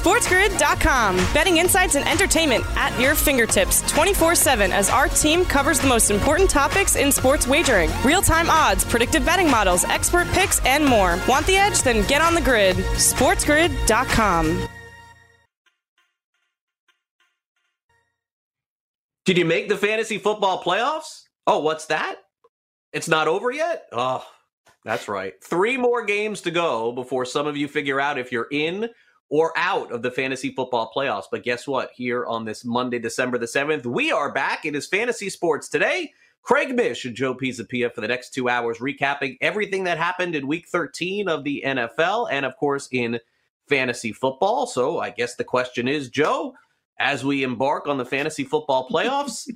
SportsGrid.com. Betting insights and entertainment at your fingertips 24 7 as our team covers the most important topics in sports wagering real time odds, predictive betting models, expert picks, and more. Want the edge? Then get on the grid. SportsGrid.com. Did you make the fantasy football playoffs? Oh, what's that? It's not over yet? Oh, that's right. Three more games to go before some of you figure out if you're in or out of the fantasy football playoffs. But guess what? Here on this Monday, December the 7th, we are back. It is Fantasy Sports Today. Craig Mish and Joe Pisapia for the next two hours, recapping everything that happened in week 13 of the NFL and, of course, in fantasy football. So I guess the question is, Joe, as we embark on the fantasy football playoffs,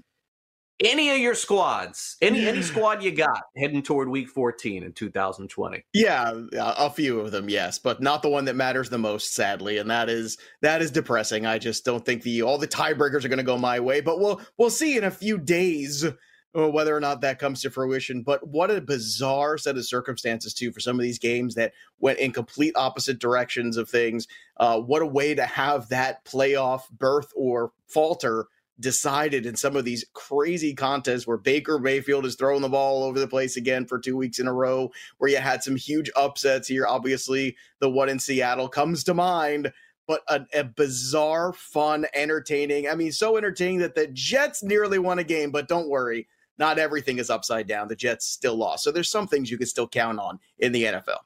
any of your squads, any any squad you got heading toward week 14 in 2020? Yeah, a few of them, yes, but not the one that matters the most, sadly, and that is that is depressing. I just don't think the all the tiebreakers are going to go my way, but we'll we'll see in a few days uh, whether or not that comes to fruition. But what a bizarre set of circumstances too for some of these games that went in complete opposite directions of things. Uh, what a way to have that playoff berth or falter decided in some of these crazy contests where Baker Mayfield is throwing the ball all over the place again for two weeks in a row, where you had some huge upsets here. Obviously, the one in Seattle comes to mind, but a, a bizarre, fun, entertaining. I mean, so entertaining that the Jets nearly won a game, but don't worry. Not everything is upside down. The Jets still lost. So there's some things you can still count on in the NFL.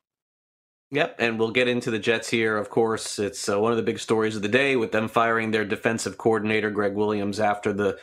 Yep, and we'll get into the Jets here. Of course, it's uh, one of the big stories of the day with them firing their defensive coordinator, Gregg Williams, after the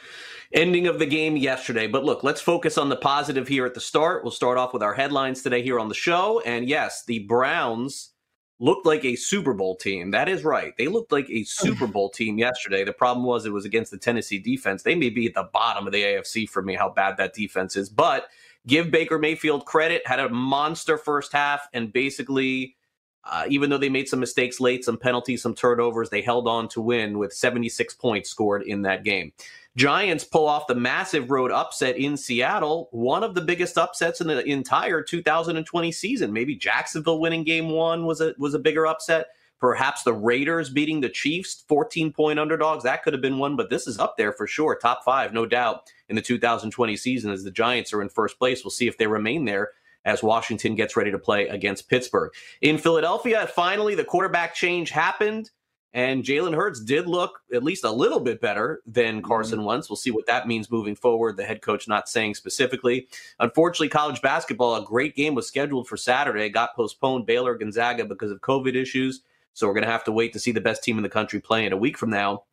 ending of the game yesterday. But look, let's focus on the positive here at the start. We'll start off with our headlines today here on the show. And yes, the Browns looked like a Super Bowl team. That is right. They looked like a Super Bowl team yesterday. The problem was it was against the Tennessee defense. They may be at the bottom of the AFC for me, how bad that defense is. But give Baker Mayfield credit, had a monster first half, and basically, uh, even though they made some mistakes late, some penalties, some turnovers, they held on to win with 76 points scored in that game. Giants pull off the massive road upset in Seattle, one of the biggest upsets in the entire 2020 season. Maybe Jacksonville winning game one was a was a bigger upset. Perhaps the Raiders beating the Chiefs, 14 point underdogs. That could have been one, but this is up there for sure. Top five, no doubt, in the 2020 season as the Giants are in first place. We'll see if they remain there as Washington gets ready to play against Pittsburgh. In Philadelphia, finally, the quarterback change happened. And Jalen Hurts did look at least a little bit better than. Carson mm-hmm. Wentz. We'll see what that means moving forward. The head coach not saying specifically. Unfortunately, college basketball, a great game was scheduled for Saturday, got postponed Baylor Gonzaga because of COVID issues. So we're going to have to wait to see the best team in the country play in a week from now.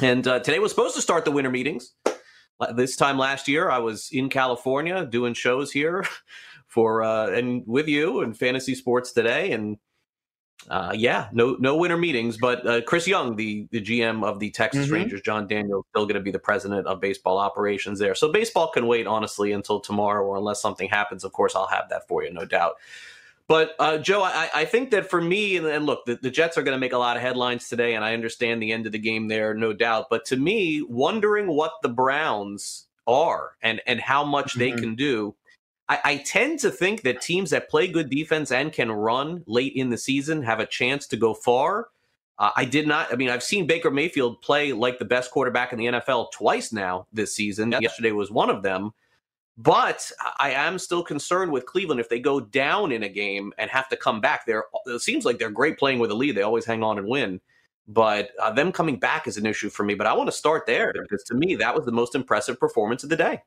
And uh, today was supposed to start the winter meetings. This time last year, I was in California doing shows here for uh, and with you and fantasy sports today. And uh, yeah, no no winter meetings. But uh, Chris Young, the the GM of the Texas mm-hmm. Rangers, John Daniel, still going to be the president of baseball operations there. So baseball can wait honestly until tomorrow, or unless something happens. Of course, I'll have that for you, no doubt. But uh, Joe, I, I, think that for me, and, and look, the, the, Jets are going to make a lot of headlines today, and I understand the end of the game there, no doubt. But to me, wondering what the Browns are and and how much mm-hmm. they can do, I, I, tend to think that teams that play good defense and can run late in the season have a chance to go far. Uh, I did not. I mean, I've seen Baker Mayfield play like the best quarterback in the NFL twice now this season. Yep. Yesterday was one of them. But I am still concerned with Cleveland if they go down in a game and have to come back. There, it seems like they're great playing with a lead. They always hang on and win. But uh, them coming back is an issue for me. But I want to start there because to me that was the most impressive performance of the day.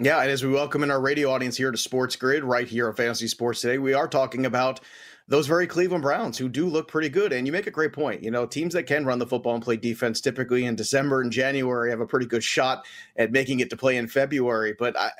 Yeah, and as we welcome in our radio audience here to Sports Grid right here on Fantasy Sports today, we are talking about those very Cleveland Browns who do look pretty good. And you make a great point. You know, teams that can run the football and play defense typically in December and January have a pretty good shot at making it to play in February. But I,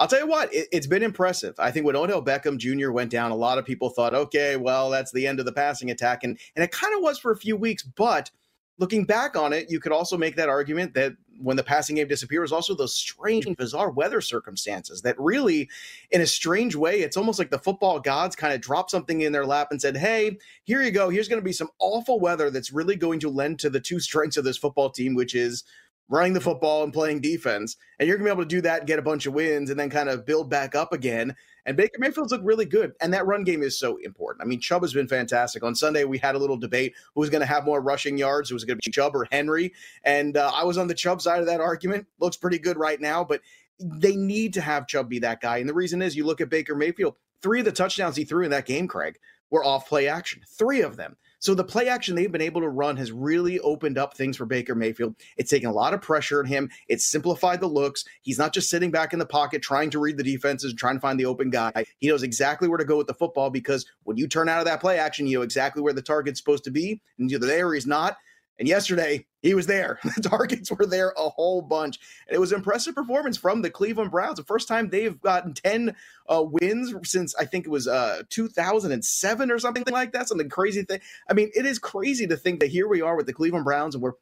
will tell you what, it, has been impressive. I think when Odell Beckham Jr. went down, a lot of people thought, okay, well, that's the end of the passing attack. And, and it kind of was for a few weeks. But looking back on it, you could also make that argument that when the passing game disappears, also those strange, bizarre weather circumstances that really, in a strange way, it's almost like the football gods kind of dropped something in their lap and said, Hey, here you go. Here's going to be some awful weather that's really going to lend to the two strengths of this football team, which is running the football and playing defense. And you're going to be able to do that get a bunch of wins and then kind of build back up again. And Baker Mayfield's look really good. And that run game is so important. I mean, Chubb has been fantastic. On Sunday, we had a little debate who was going to have more rushing yards, It was going to be Chubb or Henry. And uh, I was on the Chubb side of that argument. Looks pretty good right now, but they need to have Chubb be that guy. And the reason is you look at Baker Mayfield, three of the touchdowns he threw in that game, Craig, were off play action. Three of them. So the play action they've been able to run has really opened up things for Baker Mayfield. It's taken a lot of pressure on him. It's simplified the looks. He's not just sitting back in the pocket trying to read the defenses and trying to find the open guy. He knows exactly where to go with the football because when you turn out of that play action, you know exactly where the target's supposed to be. And either there or he's not. And yesterday, he was there. The targets were there a whole bunch. And it was impressive performance from the Cleveland Browns. The first time they've gotten 10 uh, wins since I think it was uh, 2007 or something like that. Something crazy thing. I mean, it is crazy to think that here we are with the Cleveland Browns and we're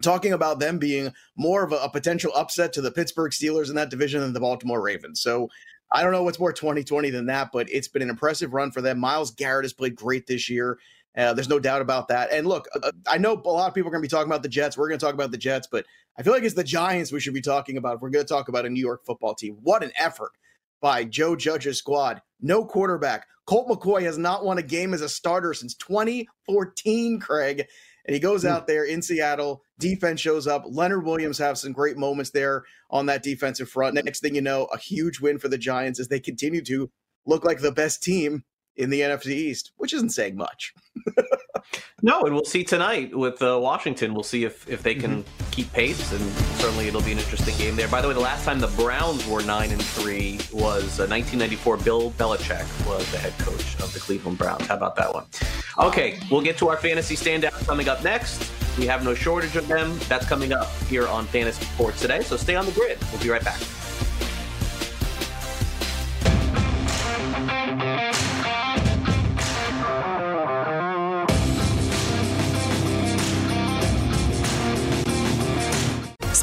talking about them being more of a, a potential upset to the Pittsburgh Steelers in that division than the Baltimore Ravens. So I don't know what's more 2020 than that, but it's been an impressive run for them. Myles Garrett has played great this year. Uh, there's no doubt about that. And look, uh, I know a lot of people are going to be talking about the Jets. We're going to talk about the Jets, but I feel like it's the Giants we should be talking about if we're going to talk about a New York football team. What an effort by Joe Judge's squad. No quarterback. Colt McCoy has not won a game as a starter since 2014, Craig. And he goes hmm. out there in Seattle. Defense shows up. Leonard Williams have some great moments there on that defensive front. Next thing you know, a huge win for the Giants as they continue to look like the best team in the NFC East, which isn't saying much. no, and we'll see tonight with uh, Washington. We'll see if, if they can mm-hmm. keep pace, and certainly it'll be an interesting game there. By the way, the last time the Browns were nine and three was uh, 1994. Bill Belichick was the head coach of the Cleveland Browns. How about that one? Okay, we'll get to our fantasy standout coming up next. We have no shortage of them. That's coming up here on Fantasy Sports today. So stay on the grid. We'll be right back.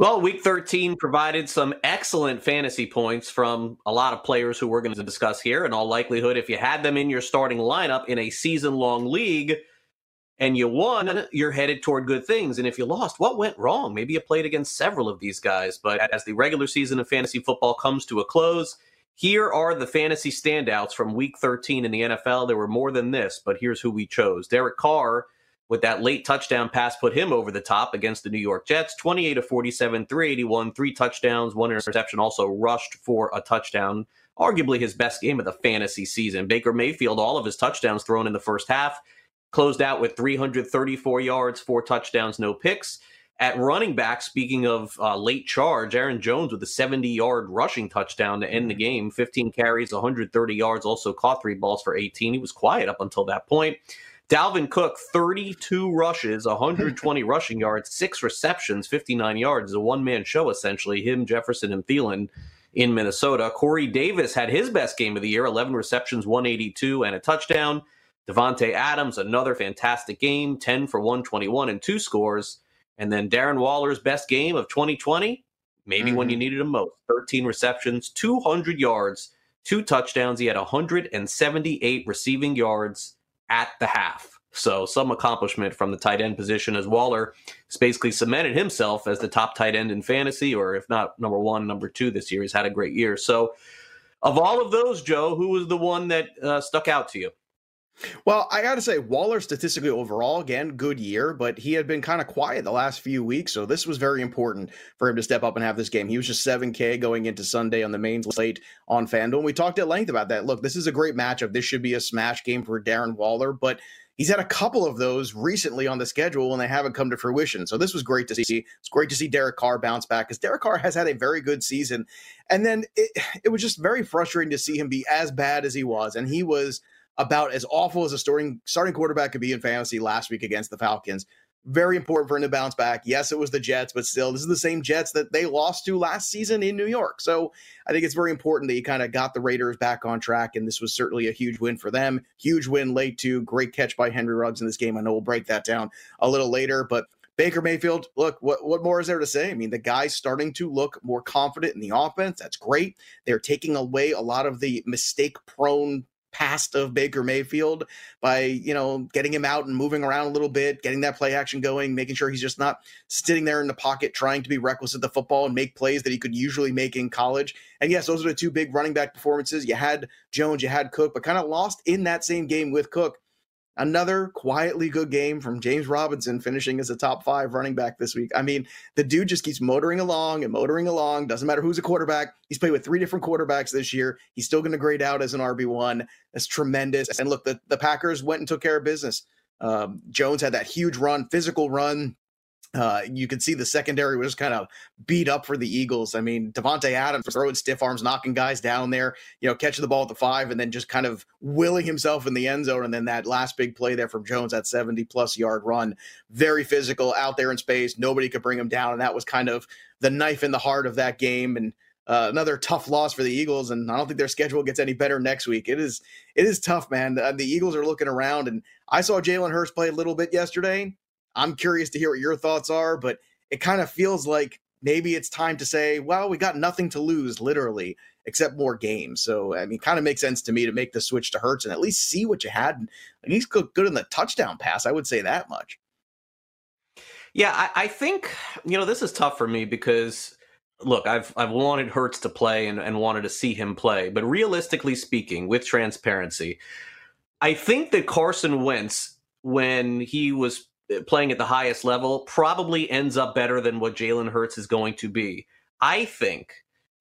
Well, week 13 provided some excellent fantasy points from a lot of players who we're going to discuss here. In all likelihood, if you had them in your starting lineup in a season long league and you won, you're headed toward good things. And if you lost, what went wrong? Maybe you played against several of these guys. But as the regular season of fantasy football comes to a close, here are the fantasy standouts from week 13 in the NFL. There were more than this, but here's who we chose Derek Carr with that late touchdown pass put him over the top against the New York Jets 28 to 47 381 three touchdowns one interception also rushed for a touchdown arguably his best game of the fantasy season Baker Mayfield all of his touchdowns thrown in the first half closed out with 334 yards four touchdowns no picks At running back, speaking of uh, late charge, Aaron Jones with a 70 yard rushing touchdown to end the game, 15 carries, 130 yards, also caught three balls for 18. He was quiet up until that point. Dalvin Cook, 32 rushes, 120 rushing yards, six receptions, 59 yards. a one man show, essentially. Him, Jefferson, and Thielen in Minnesota. Corey Davis had his best game of the year 11 receptions, 182, and a touchdown. Davante Adams, another fantastic game, 10 for 121 and two scores. And then Darren Waller's best game of 2020, maybe mm-hmm. when you mm-hmm. needed him most 13 receptions, 200 yards, two touchdowns. He had 178 receiving yards at the half. So some accomplishment from the tight end position as Waller has basically cemented himself as the top tight end in fantasy, or if not number one, number two this year. He's had a great year. So of all of those, Joe, who was the one that uh, stuck out to you? Well, I got to say, Waller statistically overall, again, good year, but he had been kind of quiet the last few weeks. So this was very important for him to step up and have this game. He was just 7K going into Sunday on the main slate on FanDuel. And we talked at length about that. Look, this is a great matchup. This should be a smash game for Darren Waller, but he's had a couple of those recently on the schedule and they haven't come to fruition. So this was great to see. It's great to see Derek Carr bounce back because Derek Carr has had a very good season. And then it, it was just very frustrating to see him be as bad as he was. And he was – about as awful as a starting starting quarterback could be in fantasy last week against the Falcons. Very important for him to bounce back. Yes, it was the Jets, but still, this is the same Jets that they lost to last season in New York. So I think it's very important that he kind of got the Raiders back on track, and this was certainly a huge win for them. Huge win late too. Great catch by Henry Ruggs in this game. I know we'll break that down a little later, but Baker Mayfield, look, what, what more is there to say? I mean, the guy's starting to look more confident in the offense. That's great. They're taking away a lot of the mistake prone past of Baker Mayfield by, you know, getting him out and moving around a little bit, getting that play action going, making sure he's just not sitting there in the pocket trying to be reckless at the football and make plays that he could usually make in college. And yes, those are the two big running back performances. You had Jones, you had Cook, but kind of lost in that same game with Cook another quietly good game from James Robinson, finishing as a top five running back this week. I mean, the dude just keeps motoring along and motoring along. Doesn't matter who's a quarterback. He's played with three different quarterbacks this year. He's still going to grade out as an RB1. That's tremendous. And look, the, the Packers went and took care of business. Um, Jones had that huge run, physical run uh, you could see the secondary was kind of beat up for the Eagles. I mean, Davante Adams throwing stiff arms, knocking guys down there, you know, catching the ball at the five, and then just kind of willing himself in the end zone. And then that last big play there from Jones, that 70 plus yard run, very physical out there in space. Nobody could bring him down. And that was kind of the knife in the heart of that game. And uh, another tough loss for the Eagles, and I don't think their schedule gets any better next week. It is it is tough, man. The, the Eagles are looking around, and I saw Jalen Hurts play a little bit yesterday. I'm curious to hear what your thoughts are, but it kind of feels like maybe it's time to say, well, we got nothing to lose, literally, except more games. So, I mean, kind of makes sense to me to make the switch to Hurts and at least see what you had. And he's good in the touchdown pass. I would say that much. Yeah, I, I think, you know, this is tough for me because look, I've I've wanted Hurts to play and, and wanted to see him play, but realistically speaking, with transparency, I think that Carson Wentz, when he was playing at the highest level probably ends up better than what Jalen Hurts is going to be. I think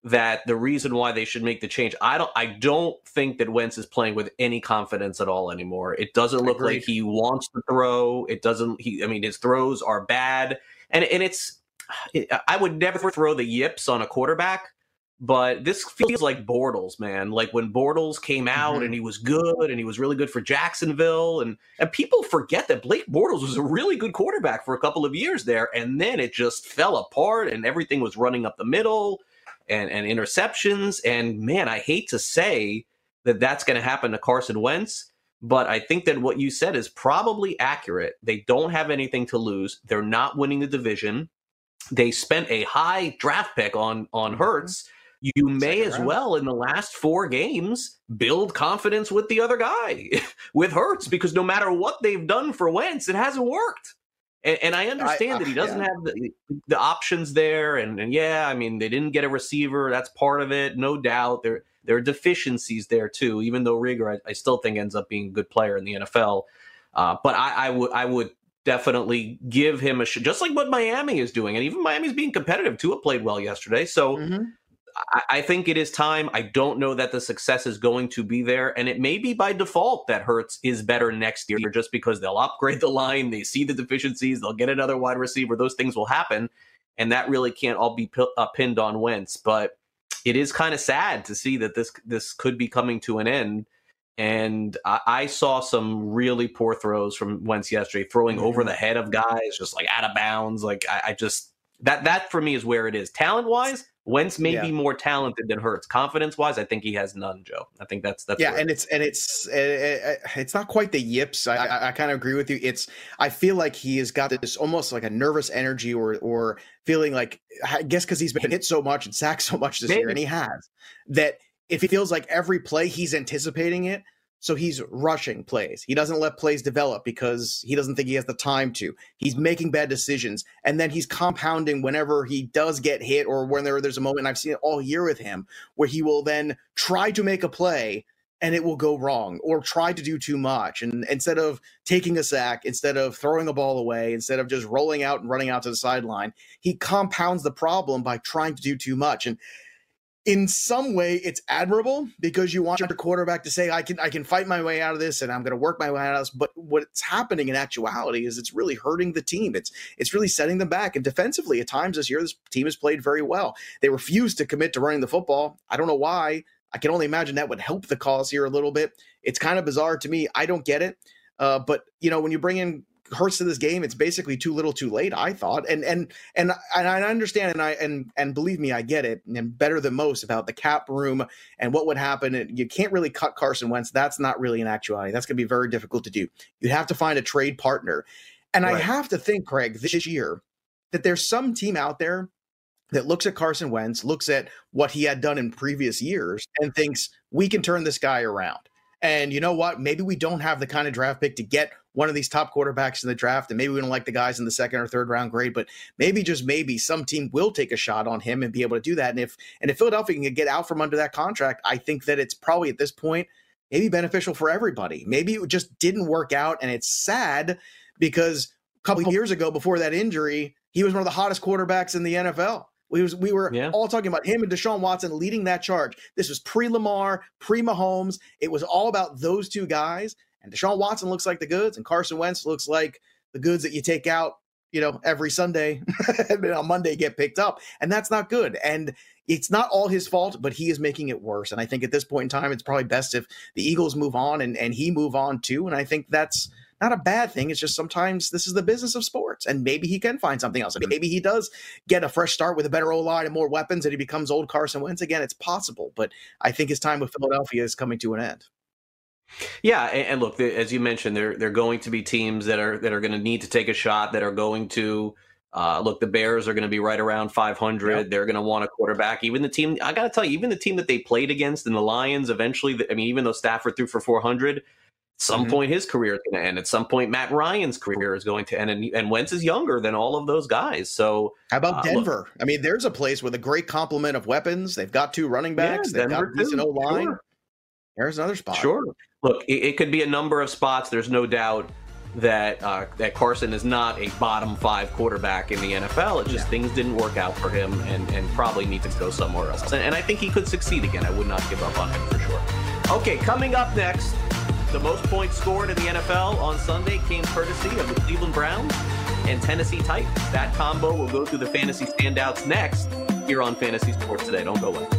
that the reason why they should make the change, I don't I don't think that Wentz is playing with any confidence at all anymore. It doesn't look like he wants to throw. It doesn't he I mean his throws are bad. And and it's I would never throw the yips on a quarterback, but this feels like Bortles, man. Like when Bortles came out mm-hmm. and he was good and he was really good for Jacksonville, and and people forget that Blake Bortles was a really good quarterback for a couple of years there, and then it just fell apart and everything was running up the middle and and interceptions. And man, I hate to say that that's going to happen to Carson Wentz, but I think that what you said is probably accurate. They don't have anything to lose. They're not winning the division. They spent a high draft pick on on. Hurts. Mm-hmm you may as round. well in the last four games build confidence with the other guy, with Hurts, because no matter what they've done for Wentz, it hasn't worked. And, and I understand I, that he doesn't yeah. have the, the options there, and, and yeah, I mean they didn't get a receiver. That's part of it, no doubt. There there are deficiencies there too. Even though Reagor, I, I still think ends up being a good player in the NFL. Uh, but I, I would I would definitely give him a sh- just like what Miami is doing, and even Miami's being competitive too. It played well yesterday, so. Mm-hmm I, I think it is time. I don't know that the success is going to be there, and it may be by default that Hurts is better next year, just because they'll upgrade the line, they see the deficiencies, they'll get another wide receiver. Those things will happen, and that really can't all be p- uh, pinned on Wentz. But it is kind of sad to see that this this could be coming to an end. And I, I saw some really poor throws from Wentz yesterday, throwing mm-hmm. over the head of guys, just like out of bounds. Like I, I just that that for me is where it is. Talent wise, Wentz may yeah. be more talented than Hurts. Confidence wise, I think he has none, Joe. I think that's that's yeah, and it's and it's eh, eh, eh, it's not quite the yips. I, I, I kind of agree with you. It's I feel like he has got this almost like a nervous energy or or feeling like I guess because he's been hit so much and sacked so much this Maybe. year, and he has that if he feels like every play he's anticipating it so he's rushing plays. He doesn't let plays develop because he doesn't think he has the time to. He's making bad decisions. And then he's compounding whenever he does get hit or whenever there's a moment. I've seen it all year with him where he will then try to make a play and it will go wrong or try to do too much. And instead of taking a sack, instead of throwing a ball away, instead of just rolling out and running out to the sideline, he compounds the problem by trying to do too much. And in some way it's admirable because you want your quarterback to say i can i can fight my way out of this and i'm going to work my way out of this. But what's happening in actuality is it's really hurting the team. It's it's really setting them back. And defensively at times this year this team has played very well. They refuse to commit to running the football. I don't know why. I can only imagine that would help the cause here a little bit. It's kind of bizarre to me. I don't get it. Uh, but you know when you bring in Hurts to this game, it's basically too little, too late. I thought, and and and and I understand, and I and and believe me, I get it, and better than most about the cap room and what would happen. You can't really cut Carson Wentz. That's not really an actuality. That's going to be very difficult to do. You have to find a trade partner, and right. I have to think, Craig, this year that there's some team out there that looks at Carson Wentz, looks at what he had done in previous years, and thinks we can turn this guy around. And you know what? Maybe we don't have the kind of draft pick to get one of these top quarterbacks in the draft, and maybe we don't like the guys in the second or third round grade, but maybe just maybe some team will take a shot on him and be able to do that. And if and if Philadelphia can get out from under that contract, I think that it's probably at this point maybe beneficial for everybody. Maybe it just didn't work out, and it's sad because a couple years ago, before that injury, he was one of the hottest quarterbacks in the NFL. We was we were yeah. all talking about him and Deshaun Watson leading that charge. This was pre Lamar, pre Mahomes. It was all about those two guys. And Deshaun Watson looks like the goods, and Carson Wentz looks like the goods that you take out, you know, every Sunday and on Monday get picked up. And that's not good. And it's not all his fault, but he is making it worse. And I think at this point in time, it's probably best if the Eagles move on and, and he move on too. And I think that's not a bad thing. It's just sometimes this is the business of sports, and maybe he can find something else. Mm-hmm. Maybe he does get a fresh start with a better O line and more weapons, and he becomes old Carson Wentz again. It's possible, but I think his time with Philadelphia is coming to an end. Yeah, and, look, as you mentioned, there are going to be teams that are that are going to need to take a shot that are going to. Uh, look, the Bears are going to be right around 500. Yep. They're going to want a quarterback. Even the team, I got to tell you, even the team that they played against in the Lions, eventually, I mean, even though Stafford threw for 400, some mm-hmm. point his career is going to end. At some point, Matt Ryan's career is going to end, and, and Wentz is younger than all of those guys. So, how about uh, Denver? Look, I mean, there's a place with a great complement of weapons. They've got two running backs. Yeah, they've Denver got decent O line. Sure. There's another spot. Sure. Look, it, it, could be a number of spots. There's no doubt that uh, that Carson is not a bottom five quarterback in the NFL. It just yeah. things didn't work out for him, and and probably needs to go somewhere else. And, and I think he could succeed again. I would not give up on him for sure. Okay, coming up next. The most points scored in the NFL on Sunday came courtesy of the Cleveland Browns and Tennessee Titans. That combo will go through the fantasy standouts next here on Fantasy Sports Today. Don't go away.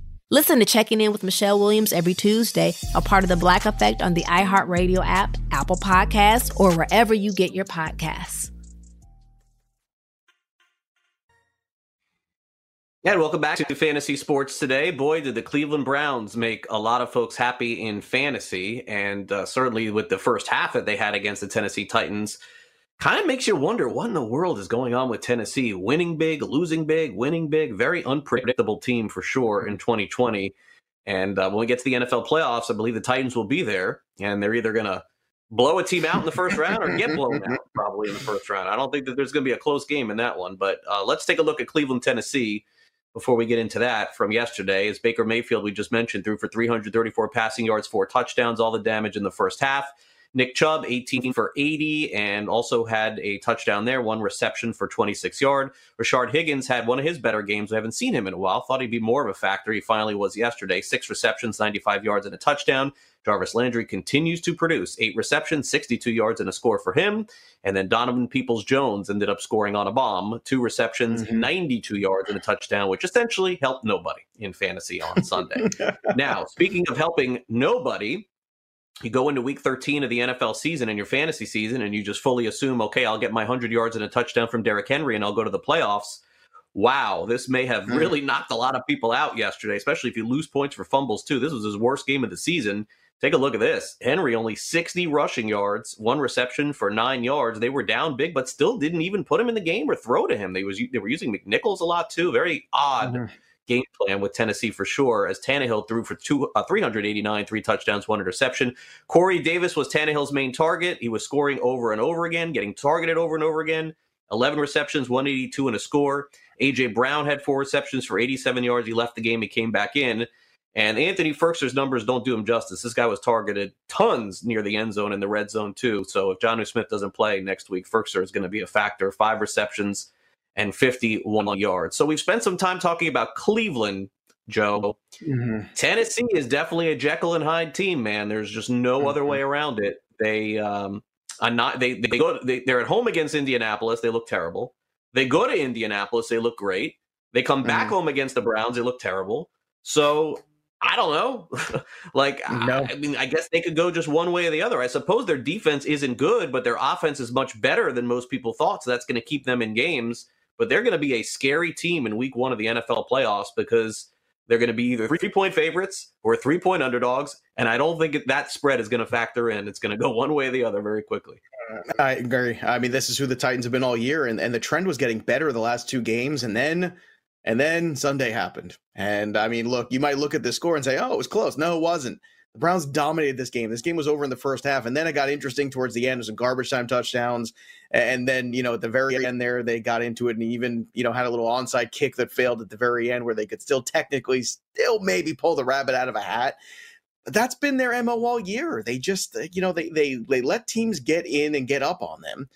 Listen to Checking In with Michelle Williams every Tuesday, a part of the Black Effect on the iHeartRadio app, Apple Podcasts, or wherever you get your podcasts. And welcome back to Fantasy Sports today. Boy, did the Cleveland Browns make a lot of folks happy in fantasy, and uh, certainly with the first half that they had against the Tennessee Titans, kind of makes you wonder what in the world is going on with Tennessee. Winning big, losing big, winning big, very unpredictable team for sure in 2020. And uh, when we get to the NFL playoffs, I believe the Titans will be there, and they're either going to blow a team out in the first round or get blown out probably in the first round. I don't think that there's going to be a close game in that one, but uh, let's take a look at Cleveland, Tennessee before we get into that from yesterday is Baker Mayfield, we just mentioned, threw for 334 passing yards, four touchdowns, all the damage in the first half. Nick Chubb, 18 for 80, and also had a touchdown there, one reception for 26 yard. Rashard Higgins had one of his better games. I haven't seen him in a while. Thought he'd be more of a factor. He finally was yesterday. Six receptions, 95 yards, and a touchdown. Jarvis Landry continues to produce eight receptions, 62 yards, and a score for him. And then Donovan Peoples Jones ended up scoring on a bomb, two receptions, mm-hmm. 92 yards, and a touchdown, which essentially helped nobody in fantasy on Sunday. now, speaking of helping nobody, you go into week 13 of the NFL season and your fantasy season, and you just fully assume, okay, I'll get my 100 yards and a touchdown from Derrick Henry and I'll go to the playoffs. Wow, this may have mm. really knocked a lot of people out yesterday, especially if you lose points for fumbles, too. This was his worst game of the season. Take a look at this. Henry only 60 rushing yards, one reception for nine yards. They were down big, but still didn't even put him in the game or throw to him. They was they were using McNichols a lot too. Very odd mm-hmm. Game plan with Tennessee for sure. As Tannehill threw for two uh, 389, three touchdowns, one interception. Corey Davis was Tannehill's main target. He was scoring over and over again, getting targeted over and over again. 11 receptions, 182 and a score. AJ Brown had four receptions for 87 yards. He left the game. He came back in. And Anthony Firkser's numbers don't do him justice. This guy was targeted tons near the end zone and the red zone, too. So if Jonnu Smith doesn't play next week, Firkser is going to be a factor. Five receptions and 51 yards. So we've spent some time talking about Cleveland, Joe. Mm-hmm. Tennessee is definitely a Jekyll and Hyde team, man. There's just no mm-hmm. other way around it. They um are not they they go they, they're at home against Indianapolis, they look terrible. They go to Indianapolis, they look great. They come back mm-hmm. home against the Browns, they look terrible. So I don't know. like, no. I, I, mean, I guess they could go just one way or the other. I suppose their defense isn't good, but their offense is much better than most people thought. So that's going to keep them in games. But they're going to be a scary team in week one of the NFL playoffs because they're going to be either three point favorites or three point underdogs. And I don't think that spread is going to factor in. It's going to go one way or the other very quickly. Uh, I agree. I mean, this is who the Titans have been all year, and, and the trend was getting better the last two games. And then and then Sunday happened. And I mean, look, you might look at the score and say, oh, it was close. No, it wasn't. The Browns dominated this game. This game was over in the first half, and then it got interesting towards the end. There's some garbage time touchdowns, and then you know at the very end there they got into it and even you know had a little onside kick that failed at the very end where they could still technically still maybe pull the rabbit out of a hat. That's been their mo all year. They just uh, you know they they they let teams get in and get up on them,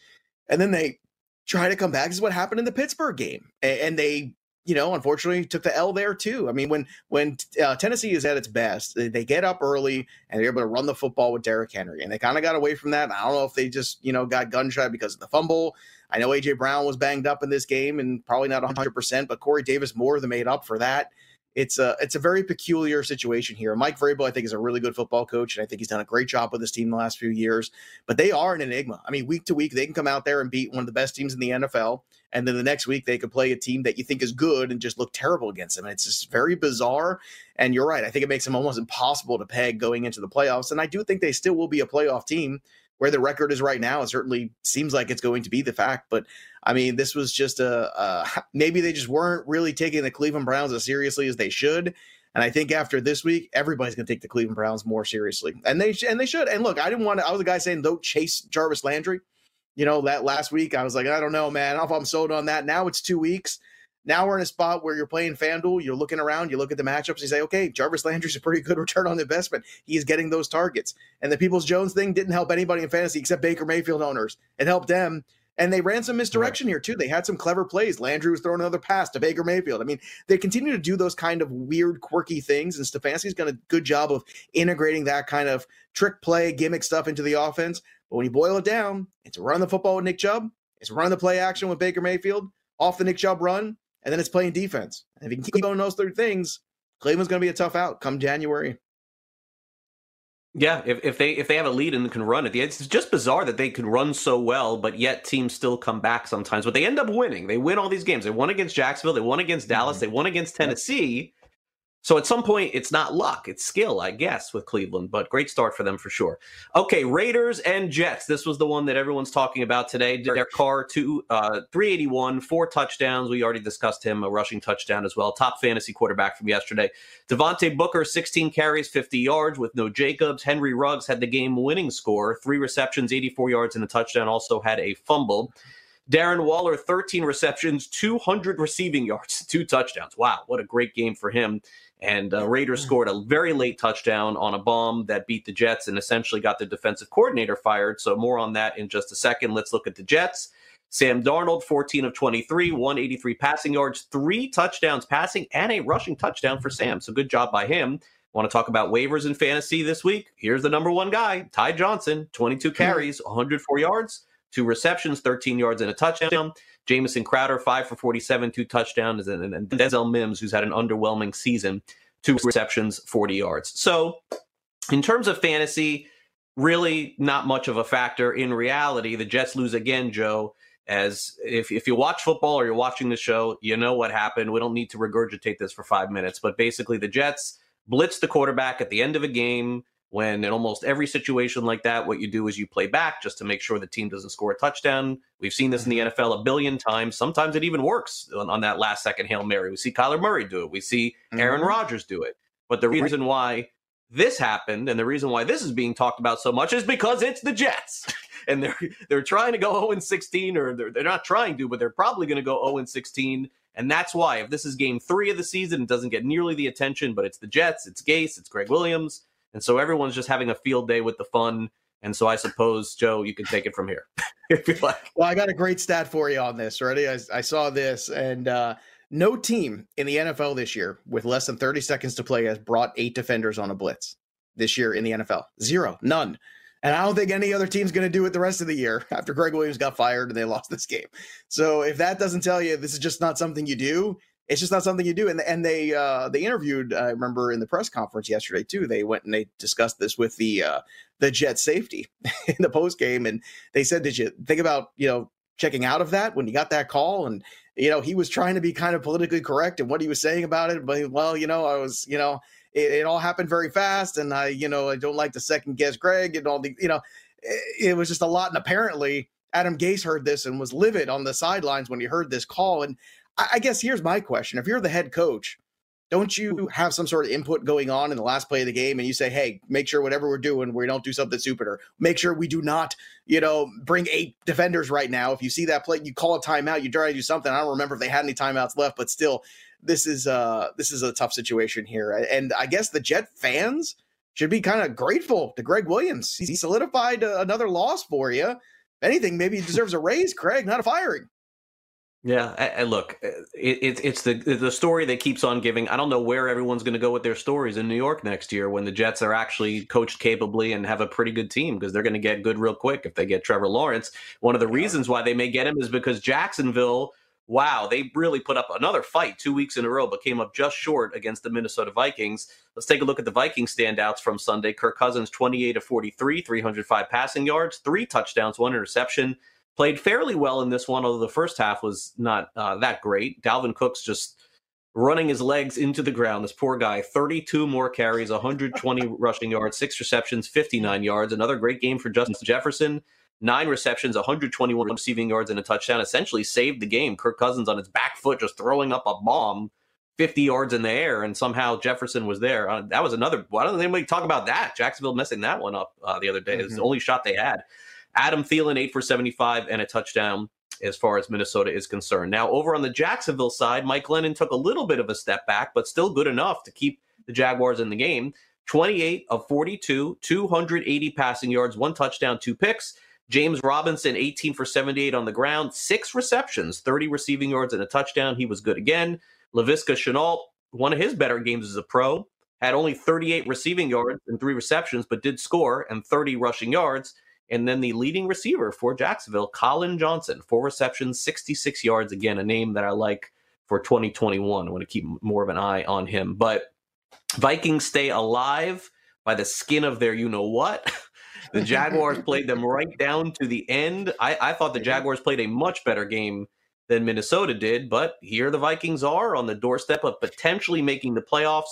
and then they try to come back. This is what happened in the Pittsburgh game, and they you know, unfortunately, took the L there too. I mean, when when uh, Tennessee is at its best, they, they, get up early and they're able to run the football with Derrick Henry, and they kind of got away from that. I don't know if they just you know got gunshot because of the fumble. I know AJ Brown was banged up in this game and probably not 100, percent but Corey Davis more than made up for that it's a it's a very peculiar situation here. Mike Vrabel, I think, is a really good football coach, and I think he's done a great job with his team the last few years. But they are an enigma. I mean, week to week, they can come out there and beat one of the best teams in the NFL, and then the next week they could play a team that you think is good and just look terrible against them. And it's just very bizarre. And you're right. I think it makes them almost impossible to peg going into the playoffs. And I do think they still will be a playoff team where the record is right now, it certainly seems like it's going to be the fact. But I mean, this was just a, maybe they just weren't really taking the Cleveland Browns as seriously as they should. And I think after this week, everybody's going to take the Cleveland Browns more seriously, and they and they should. And look, I didn't want to. I was the guy saying don't chase Jarvis Landry. You know that last week, I was like, I don't know, man. I don't know if I'm sold on that. Now it's two weeks. Now we're in a spot where you're playing FanDuel, you're looking around, you look at the matchups, you say, okay, Jarvis Landry's a pretty good return on investment. He's getting those targets. And the Peoples Jones thing didn't help anybody in fantasy except Baker Mayfield owners. It helped them And they ran some misdirection right. here too. They had some clever plays. Landry was throwing another pass to Baker Mayfield. I mean, they continue to do those kind of weird, quirky things, and Stefanski's done a good job of integrating that kind of trick play, gimmick stuff into the offense. But when you boil it down, it's run the football with Nick Chubb, it's run the play action with Baker Mayfield, off the Nick Chubb run, and then it's playing defense. And if you can keep going those three things, Cleveland's going to be a tough out come January. Yeah, if, if they if they have a lead and can run it, it's just bizarre that they can run so well, but yet teams still come back sometimes. But they end up winning. They win all these games. They won against Jacksonville. They won against Dallas. Mm-hmm. They won against Tennessee. So at some point, it's not luck, it's skill, I guess, with Cleveland, but great start for them for sure. Okay, Raiders and Jets. This was the one that everyone's talking about today. Derek Carr, two, uh, 381, four touchdowns. We already discussed him, a rushing touchdown as well. Top fantasy quarterback from yesterday. Devontae Booker, 16 carries, 50 yards with no Jacobs. Henry Ruggs had the game winning score, three receptions, 84 yards, and a touchdown. Also had a fumble. Darren Waller, 13 receptions, 200 receiving yards, two touchdowns. Wow, what a great game for him. And uh, Raiders scored a very late touchdown on a bomb that beat the Jets and essentially got the defensive coordinator fired. So, more on that in just a second. Let's look at the Jets. Sam Darnold, 14 of 23, 183 passing yards, three touchdowns passing, and a rushing touchdown for Sam. So, good job by him. Want to talk about waivers in fantasy this week? Here's the number one guy, Ty Johnson, 22 hmm. carries, 104 yards, two receptions, 13 yards, and a touchdown. Jamison Crowder, five for 47, two touchdowns, and, and Denzel Mims, who's had an underwhelming season, two receptions, 40 yards. So, in terms of fantasy, really not much of a factor. In reality, the Jets lose again, Joe. As if, if you watch football or you're watching the show, you know what happened. We don't need to regurgitate this for five minutes, but basically, the Jets blitz the quarterback at the end of a game when in almost every situation like that, what you do is you play back just to make sure the team doesn't score a touchdown. We've seen this in the mm-hmm. NFL a billion times. Sometimes it even works on, on that last second Hail Mary. We see Kyler Murray do it. We see Aaron mm-hmm. Rodgers do it. But the reason why this happened and the reason why this is being talked about so much is because it's the Jets. and they're they're trying to go 0 and 16 or they're, they're not trying to, but they're probably going to go 0 and 16. And that's why if this is game three of the season, it doesn't get nearly the attention, but it's the Jets, it's Gase, it's Gregg Williams and so everyone's just having a field day with the fun. And so I suppose, Joe, you can take it from here like. Well, I got a great stat for you on this. Ready? I, I saw this, and uh, no team in the NFL this year with less than 30 seconds to play has brought eight defenders on a blitz this year in the NFL. Zero, none. And I don't think any other team's going to do it the rest of the year after Gregg Williams got fired and they lost this game. So if that doesn't tell you this is just not something you do, it's just not something you do. And and they uh, they interviewed. I remember in the press conference yesterday too. They went and they discussed this with the uh, the jet safety in the post game, and they said, "Did you think about you know checking out of that when you got that call?" And you know he was trying to be kind of politically correct in what he was saying about it, but well, you know, I was you know it, it all happened very fast, and I you know I don't like to second guess Gregg and all the you know it, it was just a lot, and apparently. Adam Gase heard this and was livid on the sidelines when he heard this call. And I guess here's my question: If you're the head coach, don't you have some sort of input going on in the last play of the game and you say hey make sure whatever we're doing we don't do something stupid or make sure we do not you know bring eight defenders right now. If you see that play you call a timeout you try to do something. I don't remember if they had any timeouts left but still this is uh this is a tough situation here. And i guess the jet fans should be kind of grateful to Gregg williams. He solidified uh, another loss for you if anything maybe he deserves a raise. Craig not a firing yeah, and look, uh, it, it's the the story that keeps on giving. I don't know where everyone's going to go with their stories in New York next year when the Jets are actually coached capably and have a pretty good team because they're going to get good real quick if they get Trevor Lawrence. One of the reasons why they may get him is because Jacksonville, wow, they really put up another fight two weeks in a row, but came up just short against the Minnesota Vikings. Let's take a look at the Viking standouts from Sunday. Kirk Cousins, 28 of 43, 305 passing yards, three touchdowns, one interception played fairly well in this one, although the first half was not uh, that great. Dalvin Cook's just running his legs into the ground. This poor guy, 32 more carries, 120 rushing yards, six receptions, 59 yards. Another great game for Justin Jefferson. Nine receptions, 121 receiving yards, and a touchdown. Essentially saved the game. Kirk Cousins on his back foot just throwing up a bomb 50 yards in the air, and somehow Jefferson was there. Uh, that was another. Why doesn't anybody talk about that? Jacksonville messing that one up uh, the other day. Mm-hmm. It's the only shot they had. Adam Thielen, eight for 75 and a touchdown as far as Minnesota is concerned. Now, over on the Jacksonville side, Mike Glennon took a little bit of a step back, but still good enough to keep the Jaguars in the game. 28 of 42, 280 passing yards, one touchdown, two picks. James Robinson, 18 for 78 on the ground, six receptions, 30 receiving yards, and a touchdown. He was good again. Laviska Shenault, one of his better games as a pro, had only 38 receiving yards and three receptions, but did score and 30 rushing yards. And then the leading receiver for Jacksonville, Collin Johnson, four receptions, 66 yards. Again, a name that I like for 2021. I want to keep more of an eye on him. But Vikings stay alive by the skin of their you know what. the Jaguars played them right down to the end. I, I thought the Jaguars played a much better game than Minnesota did, but here the Vikings are on the doorstep of potentially making the playoffs.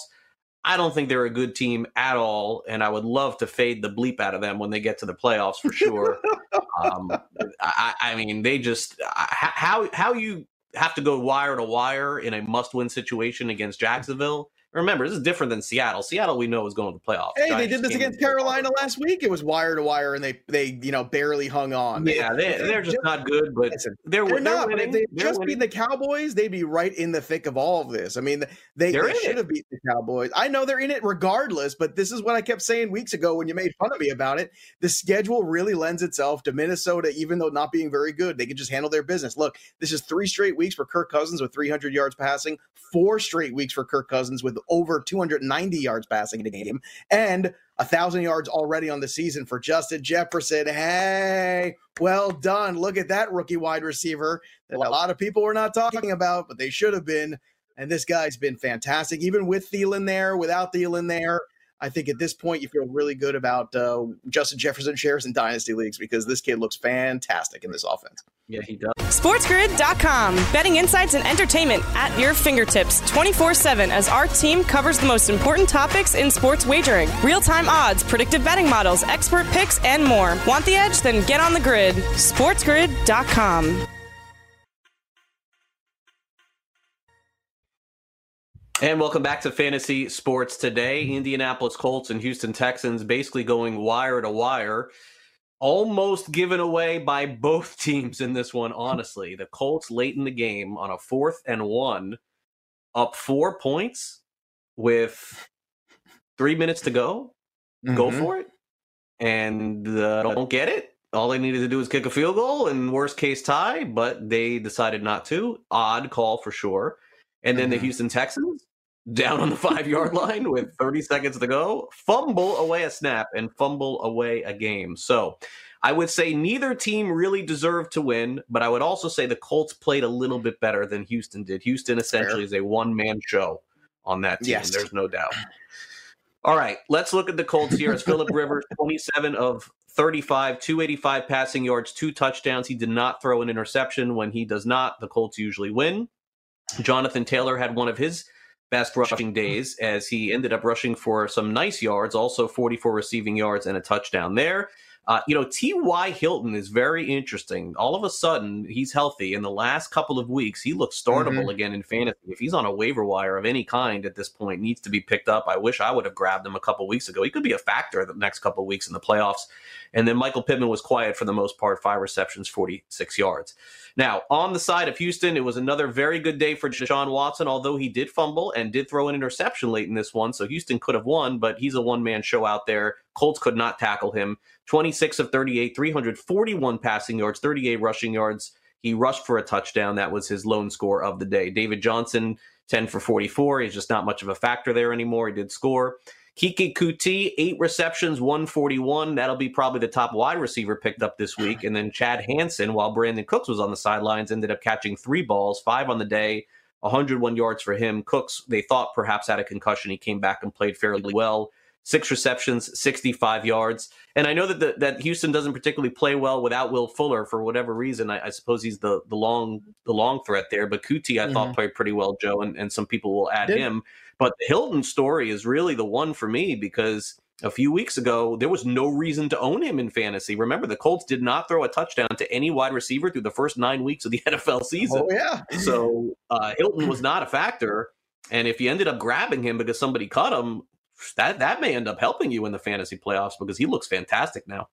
I don't think they're a good team at all, and I would love to fade the bleep out of them when they get to the playoffs for sure. um, I, I, mean, they just how how you have to go wire to wire in a must-win situation against Jacksonville Remember, this is different than Seattle. Seattle, we know, is going to the playoffs. Hey, Giants they did this against Carolina last week. It was wire to wire, and they they you know barely hung on. Yeah, they, they're just, just not good. But listen, they're, they're, they're not. Winning. If they just beat the Cowboys, they'd be right in the thick of all of this. I mean, they, they should have beat the Cowboys. I know they're in it regardless, but this is what I kept saying weeks ago when you made fun of me about it. The schedule really lends itself to Minnesota, even though not being very good. They can just handle their business. Look, this is three straight weeks for Kirk Cousins with 300 yards passing, four straight weeks for Kirk Cousins with over 290 yards passing in a game and a thousand yards already on the season for Justin Jefferson. Hey, well done. Look at that rookie wide receiver that a lot of people were not talking about, but they should have been. And this guy's been fantastic, even with Thielen there, without Thielen there. I think at this point you feel really good about uh, Justin Jefferson shares in dynasty leagues because this kid looks fantastic in this offense. Yeah, he does. SportsGrid.com. Betting insights and entertainment at your fingertips 24 7 as our team covers the most important topics in sports wagering real time odds, predictive betting models, expert picks, and more. Want the edge? Then get on the grid. SportsGrid.com. And welcome back to Fantasy Sports Today. Indianapolis Colts and Houston Texans basically going wire to wire. Almost given away by both teams in this one, honestly. The Colts late in the game on a fourth and one, up four points with three minutes to go. Mm-hmm. Go for it. And uh, don't get it. All they needed to do was kick a field goal and worst case tie, but they decided not to. Odd call for sure. And then mm-hmm. the Houston Texans down on the five yard line with 30 seconds to go, fumble away a snap and fumble away a game. So I would say neither team really deserved to win, but I would also say the Colts played a little bit better than Houston did. Houston essentially is a one man show on that team. Yes. There's no doubt. All right, let's look at the Colts here. It's Philip Rivers, 27 of 35, 285 passing yards, two touchdowns. He did not throw an interception. When he does not, the Colts usually win. Jonathan Taylor had one of his best rushing days as he ended up rushing for some nice yards, also 44 receiving yards and a touchdown there. Uh, you know, T.Y. Hilton is very interesting. All of a sudden, he's healthy. In the last couple of weeks, he looks startable mm-hmm. again in fantasy. If he's on a waiver wire of any kind at this point, needs to be picked up. I wish I would have grabbed him a couple weeks ago. He could be a factor the next couple of weeks in the playoffs. And then Michael Pittman was quiet for the most part, five receptions, 46 yards. Now, on the side of Houston, it was another very good day for Deshaun Watson, although he did fumble and did throw an interception late in this one. So Houston could have won, but he's a one man show out there. Colts could not tackle him. 26 of 38, 341 passing yards, 38 rushing yards. He rushed for a touchdown. That was his lone score of the day. David Johnson, 10 for 44. He's just not much of a factor there anymore. He did score. Keke Coutee, eight receptions, 141. That'll be probably the top wide receiver picked up this week. And then Chad Hansen, while Brandin Cooks was on the sidelines, ended up catching three balls, five on the day, 101 yards for him. Cooks, they thought perhaps had a concussion. He came back and played fairly well. Six receptions, 65 yards. And I know that the, that Houston doesn't particularly play well without Will Fuller for whatever reason. I, I suppose he's the the long the long threat there. But Coutee, I mm-hmm. thought played pretty well, Joe, and, and some people will add Did- him. But the Hilton story is really the one for me because a few weeks ago, there was no reason to own him in fantasy. Remember, the Colts did not throw a touchdown to any wide receiver through the first nine weeks of the NFL season. Oh, yeah. so uh, Hilton was not a factor. And if you ended up grabbing him because somebody cut him, that, that may end up helping you in the fantasy playoffs because he looks fantastic now.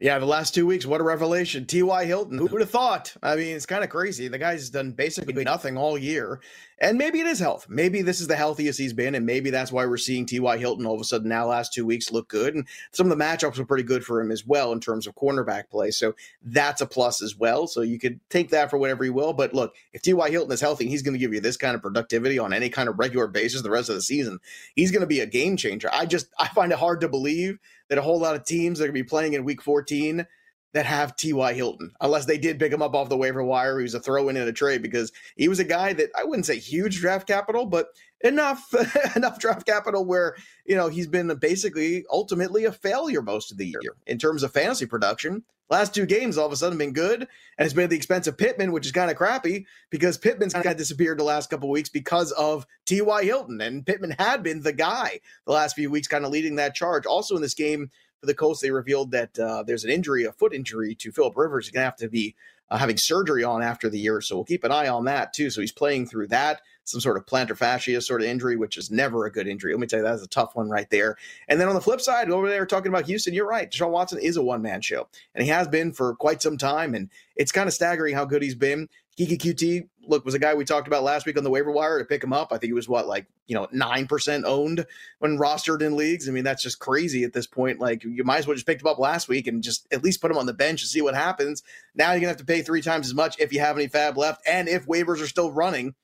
Yeah, the last two weeks, what a revelation. T.Y. Hilton, who would have thought? I mean, it's kind of crazy. The guy's done basically nothing all year. And maybe it is health. Maybe this is the healthiest he's been. And maybe that's why we're seeing T.Y. Hilton all of a sudden now, last two weeks, look good. And some of the matchups were pretty good for him as well in terms of cornerback play. So that's a plus as well. So you could take that for whatever you will. But look, if T.Y. Hilton is healthy, he's going to give you this kind of productivity on any kind of regular basis the rest of the season. He's going to be a game changer. I just, I find it hard to believe that a whole lot of teams are going to be playing in week 14 that have T.Y. Hilton, unless they did pick him up off the waiver wire. He was a throw in in a trade because he was a guy that I wouldn't say huge draft capital, but enough enough draft capital where you know he's been basically ultimately a failure most of the year in terms of fantasy production. Last two games all of a sudden been good, and it's been at the expense of Pittman, which is kind of crappy because Pittman's kind of disappeared the last couple weeks because of T.Y. Hilton, and Pittman had been the guy the last few weeks, kind of leading that charge. Also in this game, for the Colts, they revealed that uh, there's an injury, a foot injury to Philip Rivers. He's going to have to be uh, having surgery on after the year. So we'll keep an eye on that too. So he's playing through that, some sort of plantar fascia sort of injury, which is never a good injury. Let me tell you, that's a tough one right there. And then on the flip side, over there talking about Houston, you're right. Deshaun Watson is a one man show, and he has been for quite some time. And it's kind of staggering how good he's been. Keke Coutee, look, was a guy we talked about last week on the waiver wire to pick him up. I think he was what, like, you know, 9% owned when rostered in leagues. I mean, that's just crazy at this point. Like, you might as well just pick him up last week and just at least put him on the bench and see what happens. Now you're going to have to pay three times as much if you have any FAAB left. And if waivers are still running,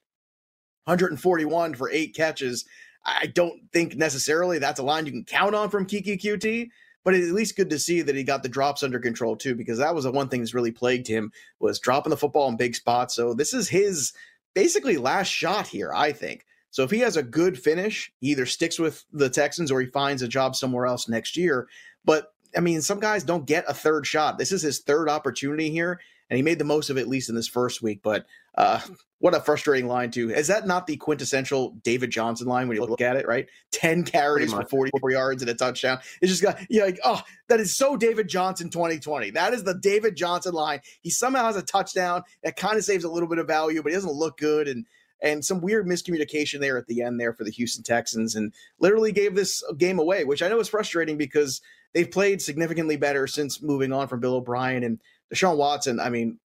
141 for eight catches. I don't think necessarily that's a line you can count on from Keke Coutee but it's at least good to see that he got the drops under control too, because that was the one thing that's really plagued him was dropping the football in big spots. So this is his basically last shot here, I think. So if he has a good finish, he either sticks with the Texans or he finds a job somewhere else next year. But I mean, some guys don't get a third shot. This is his third opportunity here, and he made the most of it at least in this first week. But uh, what a frustrating line too. Is that not the quintessential David Johnson line when you look at it, right? 10 carries for 44 yards and a touchdown. It's just got you're like, oh, that is so David Johnson 2020. That is the David Johnson line. He somehow has a touchdown that kind of saves a little bit of value, but he doesn't look good. And and some weird miscommunication there at the end there for the Houston Texans and literally gave this game away, which I know is frustrating because they've played significantly better since moving on from Bill O'Brien and Deshaun Watson. I mean,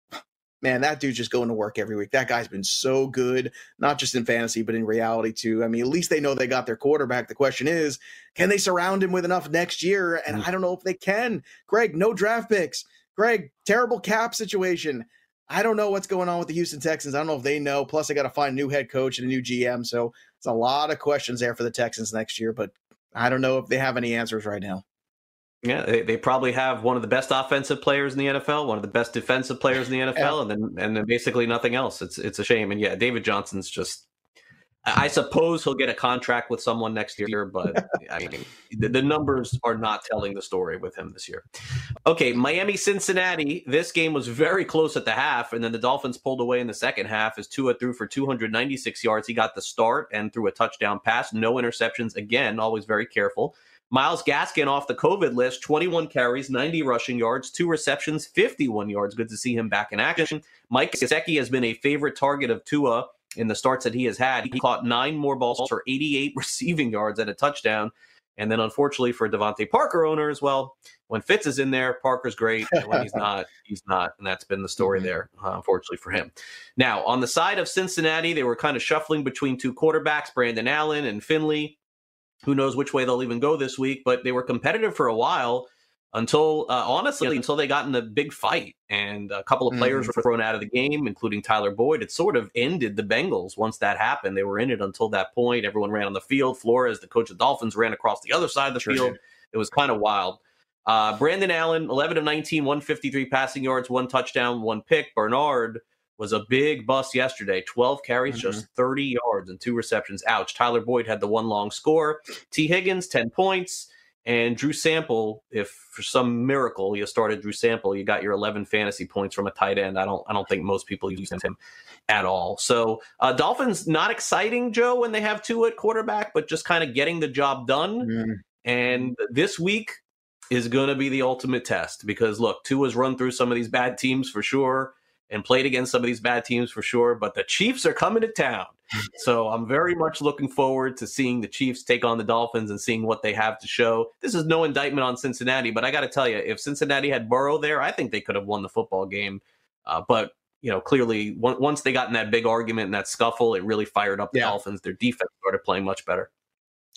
man, that dude's just going to work every week. That guy's been so good, not just in fantasy, but in reality too. I mean, at least they know they got their quarterback. The question is, can they surround him with enough next year? And mm. I don't know if they can. Greg, no draft picks. Greg, terrible cap situation. I don't know what's going on with the Houston Texans. I don't know if they know. Plus, they got to find a new head coach and a new GM. So it's a lot of questions there for the Texans next year, but I don't know if they have any answers right now. Yeah, they, they probably have one of the best offensive players in the NFL, one of the best defensive players in the NFL, yeah. and then and then basically nothing else. It's it's a shame. And yeah, David Johnson's just. I suppose he'll get a contract with someone next year, but I mean, the, the, numbers are not telling the story with him this year. Okay, Miami Cincinnati. This game was very close at the half, and then the Dolphins pulled away in the second half as Tua threw for 296 yards. He got the start and threw a touchdown pass, no interceptions. Again, always very careful. Myles Gaskin off the COVID list, 21 carries, 90 rushing yards, two receptions, 51 yards. Good to see him back in action. Mike Gesicki has been a favorite target of Tua in the starts that he has had. He caught nine more balls for 88 receiving yards and a touchdown. And then, unfortunately for DeVante Parker owner as well, when Fitz is in there, Parker's great. And when he's not, he's not. And that's been the story mm-hmm. there, uh, unfortunately for him. Now, on the side of Cincinnati, they were kind of shuffling between two quarterbacks, Brandon Allen and Finley. Who knows which way they'll even go this week? But they were competitive for a while until, uh, honestly, until they got in the big fight. And a couple of players mm. were thrown out of the game, including Tyler Boyd. It sort of ended the Bengals once that happened. They were in it until that point. Everyone ran on the field. Flores, the coach of Dolphins, ran across the other side of the sure field. It was kind of wild. Uh, Brandon Allen, 11 of 19, 153 passing yards, one touchdown, one pick. Bernard, was a big bust yesterday 12 carries, mm-hmm. just 30 yards and two receptions. Ouch. Tyler Boyd had the one long score. Tee Higgins, 10 points. And Drew Sample, if for some miracle you started Drew Sample, you got your 11 fantasy points from a tight end. I don't, I don't think most people use him at all. So uh, Dolphins not exciting, Joe, when they have Tua at quarterback, but just kind of getting the job done. Mm-hmm. And this week is going to be the ultimate test because look, Tua has run through some of these bad teams for sure and played against some of these bad teams for sure. But the Chiefs are coming to town. So I'm very much looking forward to seeing the Chiefs take on the Dolphins and seeing what they have to show. This is no indictment on Cincinnati, but I got to tell you, if Cincinnati had Burrow there, I think they could have won the football game. Uh, but you know, clearly once they got in that big argument and that scuffle, it really fired up the yeah. Dolphins. Their defense started playing much better.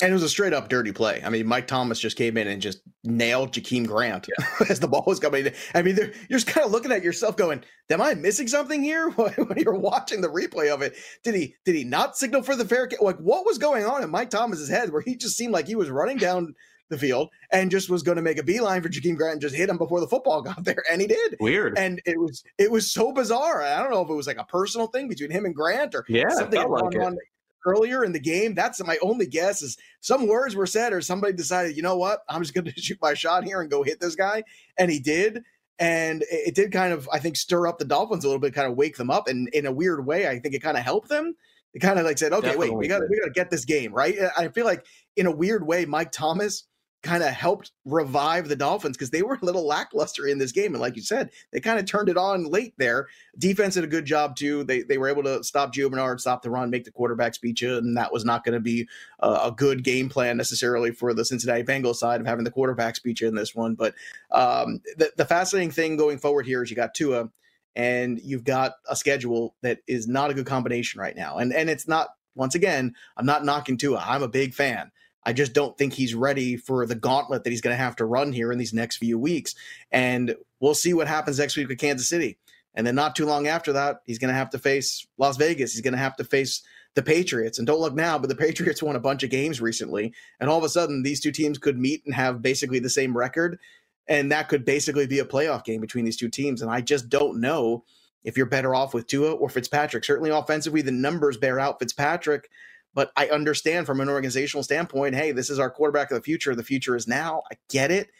And it was a straight up dirty play. I mean, Mike Thomas just came in and just nailed Jakeem Grant yeah. as the ball was coming. I mean, you're just kind of looking at yourself going, Am I missing something here? when you're watching the replay of it, did he did he not signal for the fair Like what was going on in Mike Thomas's head where he just seemed like he was running down the field and just was going to make a beeline for Jakeem Grant and just hit him before the football got there. And he did. Weird. And it was it was so bizarre. I don't know if it was like a personal thing between him and Grant or yeah, something like on earlier in the game. That's my only guess is some words were said or somebody decided, you know what, I'm just going to shoot my shot here and go hit this guy. And he did. And it, did kind of, I think, stir up the Dolphins a little bit, kind of wake them up. And in a weird way, I think it kind of helped them. It kind of like said, okay, Definitely wait, we got we got to get this game right. I feel like in a weird way, Mike Thomas kind of helped revive the Dolphins because they were a little lackluster in this game. And like you said, they kind of turned it on late there. Defense did a good job too. They they were able to stop Gio Bernard, stop the run, make the quarterback speech, and that was not going to be a, a, good game plan necessarily for the Cincinnati Bengals side of having the quarterback speech in this one. But um, the, the fascinating thing going forward here is you got Tua and you've got a schedule that is not a good combination right now. And and it's not once again, I'm not knocking Tua. I'm a big fan. I just don't think he's ready for the gauntlet that he's going to have to run here in these next few weeks. And we'll see what happens next week with Kansas City. And then not too long after that, he's going to have to face Las Vegas. He's going to have to face the Patriots. And don't look now, but the Patriots won a bunch of games recently. And all of a sudden, these two teams could meet and have basically the same record. And that could basically be a playoff game between these two teams. And I just don't know if you're better off with Tua or Fitzpatrick. Certainly offensively, the numbers bear out Fitzpatrick. But I understand from an organizational standpoint, hey, this is our quarterback of the future. The future is now. I get it.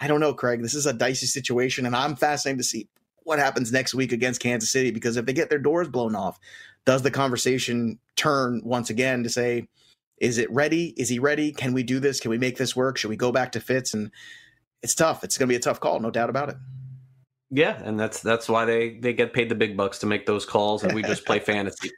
I don't know, Craig. This is a dicey situation, and I'm fascinated to see what happens next week against Kansas City because if they get their doors blown off, does the conversation turn once again to say, is it ready? Is he ready? Can we do this? Can we make this work? Should we go back to Fitz? And it's tough. It's going to be a tough call, no doubt about it. Yeah, and that's that's why they they get paid the big bucks to make those calls, and we just play fantasy.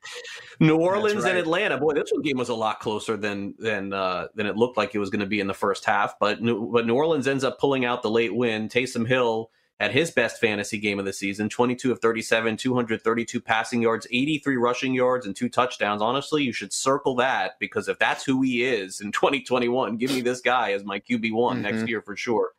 New Orleans right. and Atlanta, boy, this one game was a lot closer than than uh, than it looked like it was going to be in the first half. But New, but New Orleans ends up pulling out the late win. Taysom Hill had his best fantasy game of the season 22 of 37, 232 passing yards, 83 rushing yards, and two touchdowns. Honestly, you should circle that because if that's who he is in 2021, give me this guy as my QB1 mm-hmm. next year for sure.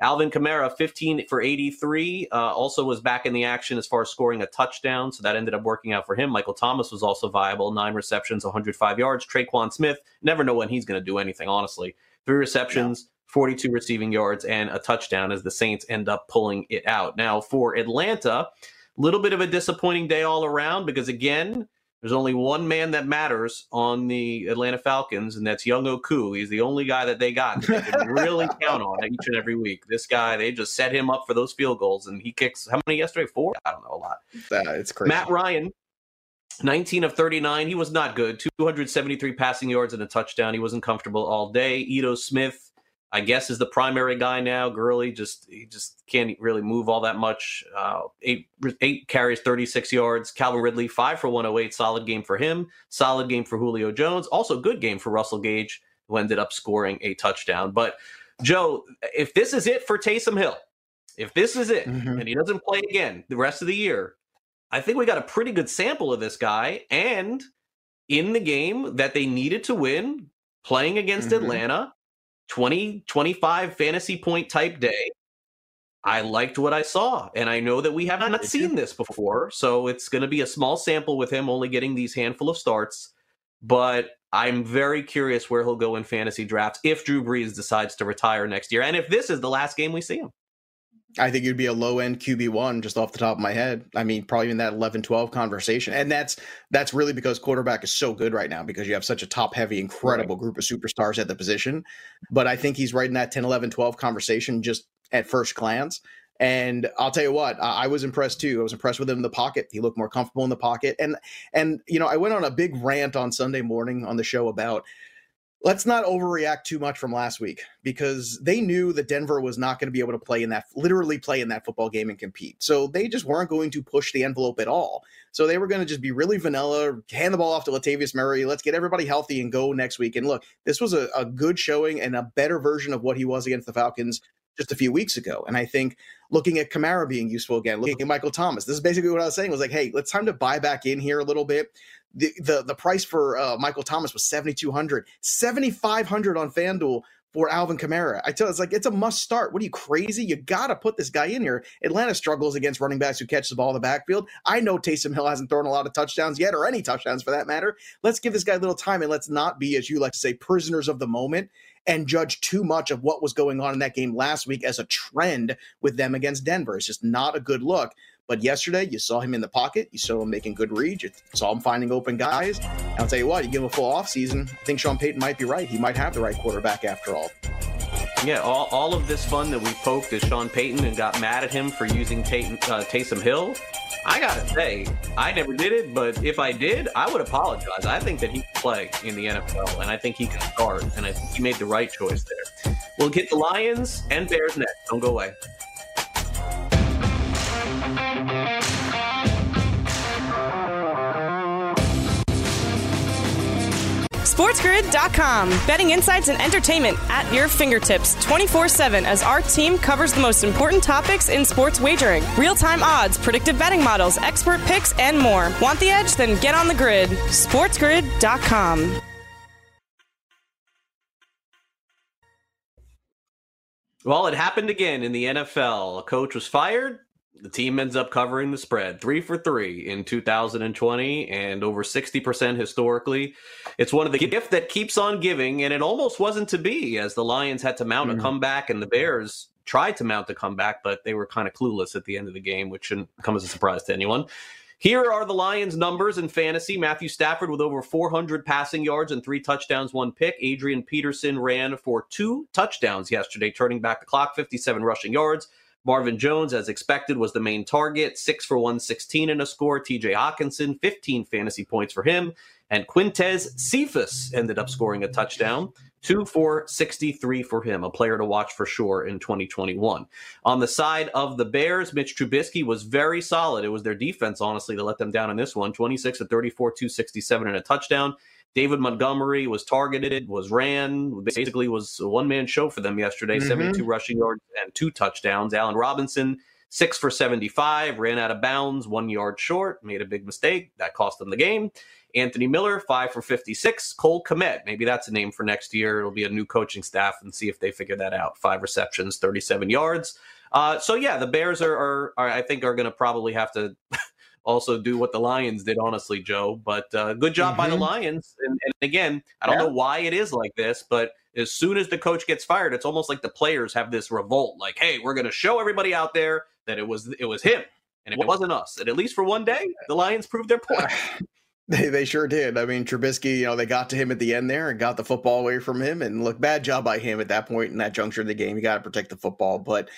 Alvin Kamara, 15 for 83, uh, also was back in the action as far as scoring a touchdown. So that ended up working out for him. Michael Thomas was also viable, nine receptions, 105 yards. Tre'Quan Smith, never know when he's going to do anything, honestly. Three receptions, yeah. 42 receiving yards, and a touchdown as the Saints end up pulling it out. Now, for Atlanta, a little bit of a disappointing day all around because, again, there's only one man that matters on the Atlanta Falcons, and that's Younghoe Koo. He's the only guy that they got that they can really count on each and every week. This guy, they just set him up for those field goals, and he kicks how many yesterday? Four? I don't know, a lot. Uh, it's crazy. Matt Ryan, 19 of 39. He was not good. 273 passing yards and a touchdown. He wasn't comfortable all day. Ito Smith, I guess is the primary guy now. Gurley just he just can't really move all that much. Uh, eight eight carries, thirty six yards. Calvin Ridley five for one hundred oh eight. Solid game for him. Solid game for Julio Jones. Also good game for Russell Gage, who ended up scoring a touchdown. But Joe, if this is it for Taysom Hill, if this is it, mm-hmm. and he doesn't play again the rest of the year, I think we got a pretty good sample of this guy. And in the game that they needed to win, playing against mm-hmm. Atlanta 20, 25 fantasy point type day. I liked what I saw. And I know that we have not seen this before. So it's going to be a small sample with him only getting these handful of starts. But I'm very curious where he'll go in fantasy drafts if Drew Brees decides to retire next year. And if this is the last game we see him. I think you'd be a low end QB1 just off the top of my head. I mean, probably in that 11 12 conversation. And that's that's really because quarterback is so good right now because you have such a top heavy, incredible right. group of superstars at the position. But I think he's right in that 10 11 12 conversation just at first glance. And I'll tell you what, I, I was impressed too. I was impressed with him in the pocket. He looked more comfortable in the pocket. And and you know, I went on a big rant on Sunday morning on the show about let's not overreact too much from last week because they knew that Denver was not going to be able to play in that literally play in that football game and compete. So they just weren't going to push the envelope at all. So they were going to just be really vanilla, hand the ball off to Latavius Murray. Let's get everybody healthy and go next week. And look, this was a, a good showing and a better version of what he was against the Falcons just a few weeks ago. And I think looking at Kamara being useful again, looking at Michael Thomas, this is basically what I was saying was like, hey, let's time to buy back in here a little bit the the, the price for uh, Michael Thomas was 7200 7500 on FanDuel for Alvin Kamara. I tell you, it's like it's a must start. What are you crazy? You got to put this guy in here. Atlanta struggles against running backs who catch the ball in the backfield. I know Taysom Hill hasn't thrown a lot of touchdowns yet, or any touchdowns for that matter. Let's give this guy a little time and let's not be, as you like to say, prisoners of the moment and judge too much of what was going on in that game last week as a trend with them against Denver. It's just not a good look. But yesterday, you saw him in the pocket. You saw him making good reads. You saw him finding open guys. I'll tell you what, you give him a full offseason, I think Sean Payton might be right. He might have the right quarterback after all. Yeah, all, all of this fun that we poked at Sean Payton and got mad at him for using Payton, uh, Taysom Hill. I gotta say, I never did it, but if I did, I would apologize. I think that he can play in the NFL, and I think he can start, and I think he made the right choice there. We'll get the Lions and Bears next. Don't go away. SportsGrid.com. Betting insights and entertainment at your fingertips 24 7 as our team covers the most important topics in sports wagering real time odds, predictive betting models, expert picks, and more. Want the edge? Then get on the grid. SportsGrid.com. Well, it happened again in the NFL. A coach was fired, the team ends up covering the spread three for three in 2020 and over 60% historically. It's one of the gift that keeps on giving, and it almost wasn't to be as the Lions had to mount mm-hmm. a comeback and the Bears tried to mount a comeback, but they were kind of clueless at the end of the game, which shouldn't come as a surprise to anyone. Here are the Lions' numbers in fantasy. Matthew Stafford with over 400 passing yards and three touchdowns, one pick. Adrian Peterson ran for two touchdowns yesterday, turning back the clock, 57 rushing yards. Marvin Jones, as expected, was the main target, six for 116 in a score. TJ Hockenson, 15 fantasy points for him. And Quintez Cephus ended up scoring a touchdown, two for 63 for him, a player to watch for sure in 2021. On the side of the Bears, Mitch Trubisky was very solid. It was their defense, honestly, to let them down in this one 26 to 34, 267 and a touchdown. David Montgomery was targeted, was ran, basically was a one man show for them yesterday mm-hmm. 72 rushing yards and two touchdowns. Allen Robinson, six for 75, ran out of bounds, one yard short, made a big mistake. That cost them the game. Anthony Miller, five for 56. Cole Kmet, maybe that's a name for next year. It'll be a new coaching staff and see if they figure that out. Five receptions, 37 yards. Uh, so yeah, the Bears are, are, are I think, are going to probably have to also do what the Lions did, honestly, Joe. But uh, good job mm-hmm. by the mm-hmm. Lions. And, and again, I don't yeah. know why it is like this, but as soon as the coach gets fired, it's almost like the players have this revolt, like, "Hey, we're going to show everybody out there that it was it was him and it wasn't us." And at least for one day, the Lions proved their point. They, they sure did. I mean, Trubisky, you know, they got to him at the end there and got the football away from him. And look, bad job by him at that point in that juncture of the game. You got to protect the football. But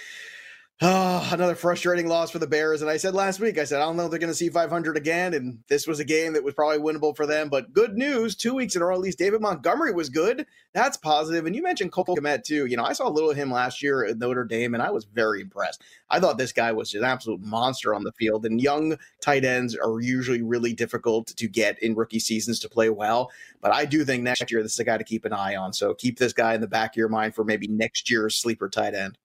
Oh, another frustrating loss for the Bears. And I said last week, I said, I don't know if they're going to see 500 again. And this was a game that was probably winnable for them. But good news, two weeks in a row, at least David Montgomery was good. That's positive. And you mentioned Cole Kmet, too. You know, I saw a little of him last year at Notre Dame, and I was very impressed. I thought this guy was an absolute monster on the field. And young tight ends are usually really difficult to get in rookie seasons to play well. But I do think next year, this is a guy to keep an eye on. So keep this guy in the back of your mind for maybe next year's sleeper tight end.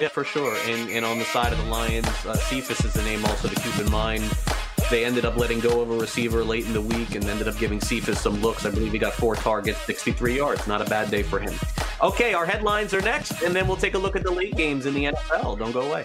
Yeah, for sure. And and on the side of the Lions, uh, Cephus is the name also to keep in mind. They ended up letting go of a receiver late in the week and ended up giving Cephus some looks. I believe he got four targets, 63 yards. Not a bad day for him. Okay, our headlines are next, and then we'll take a look at the late games in the NFL. Don't go away.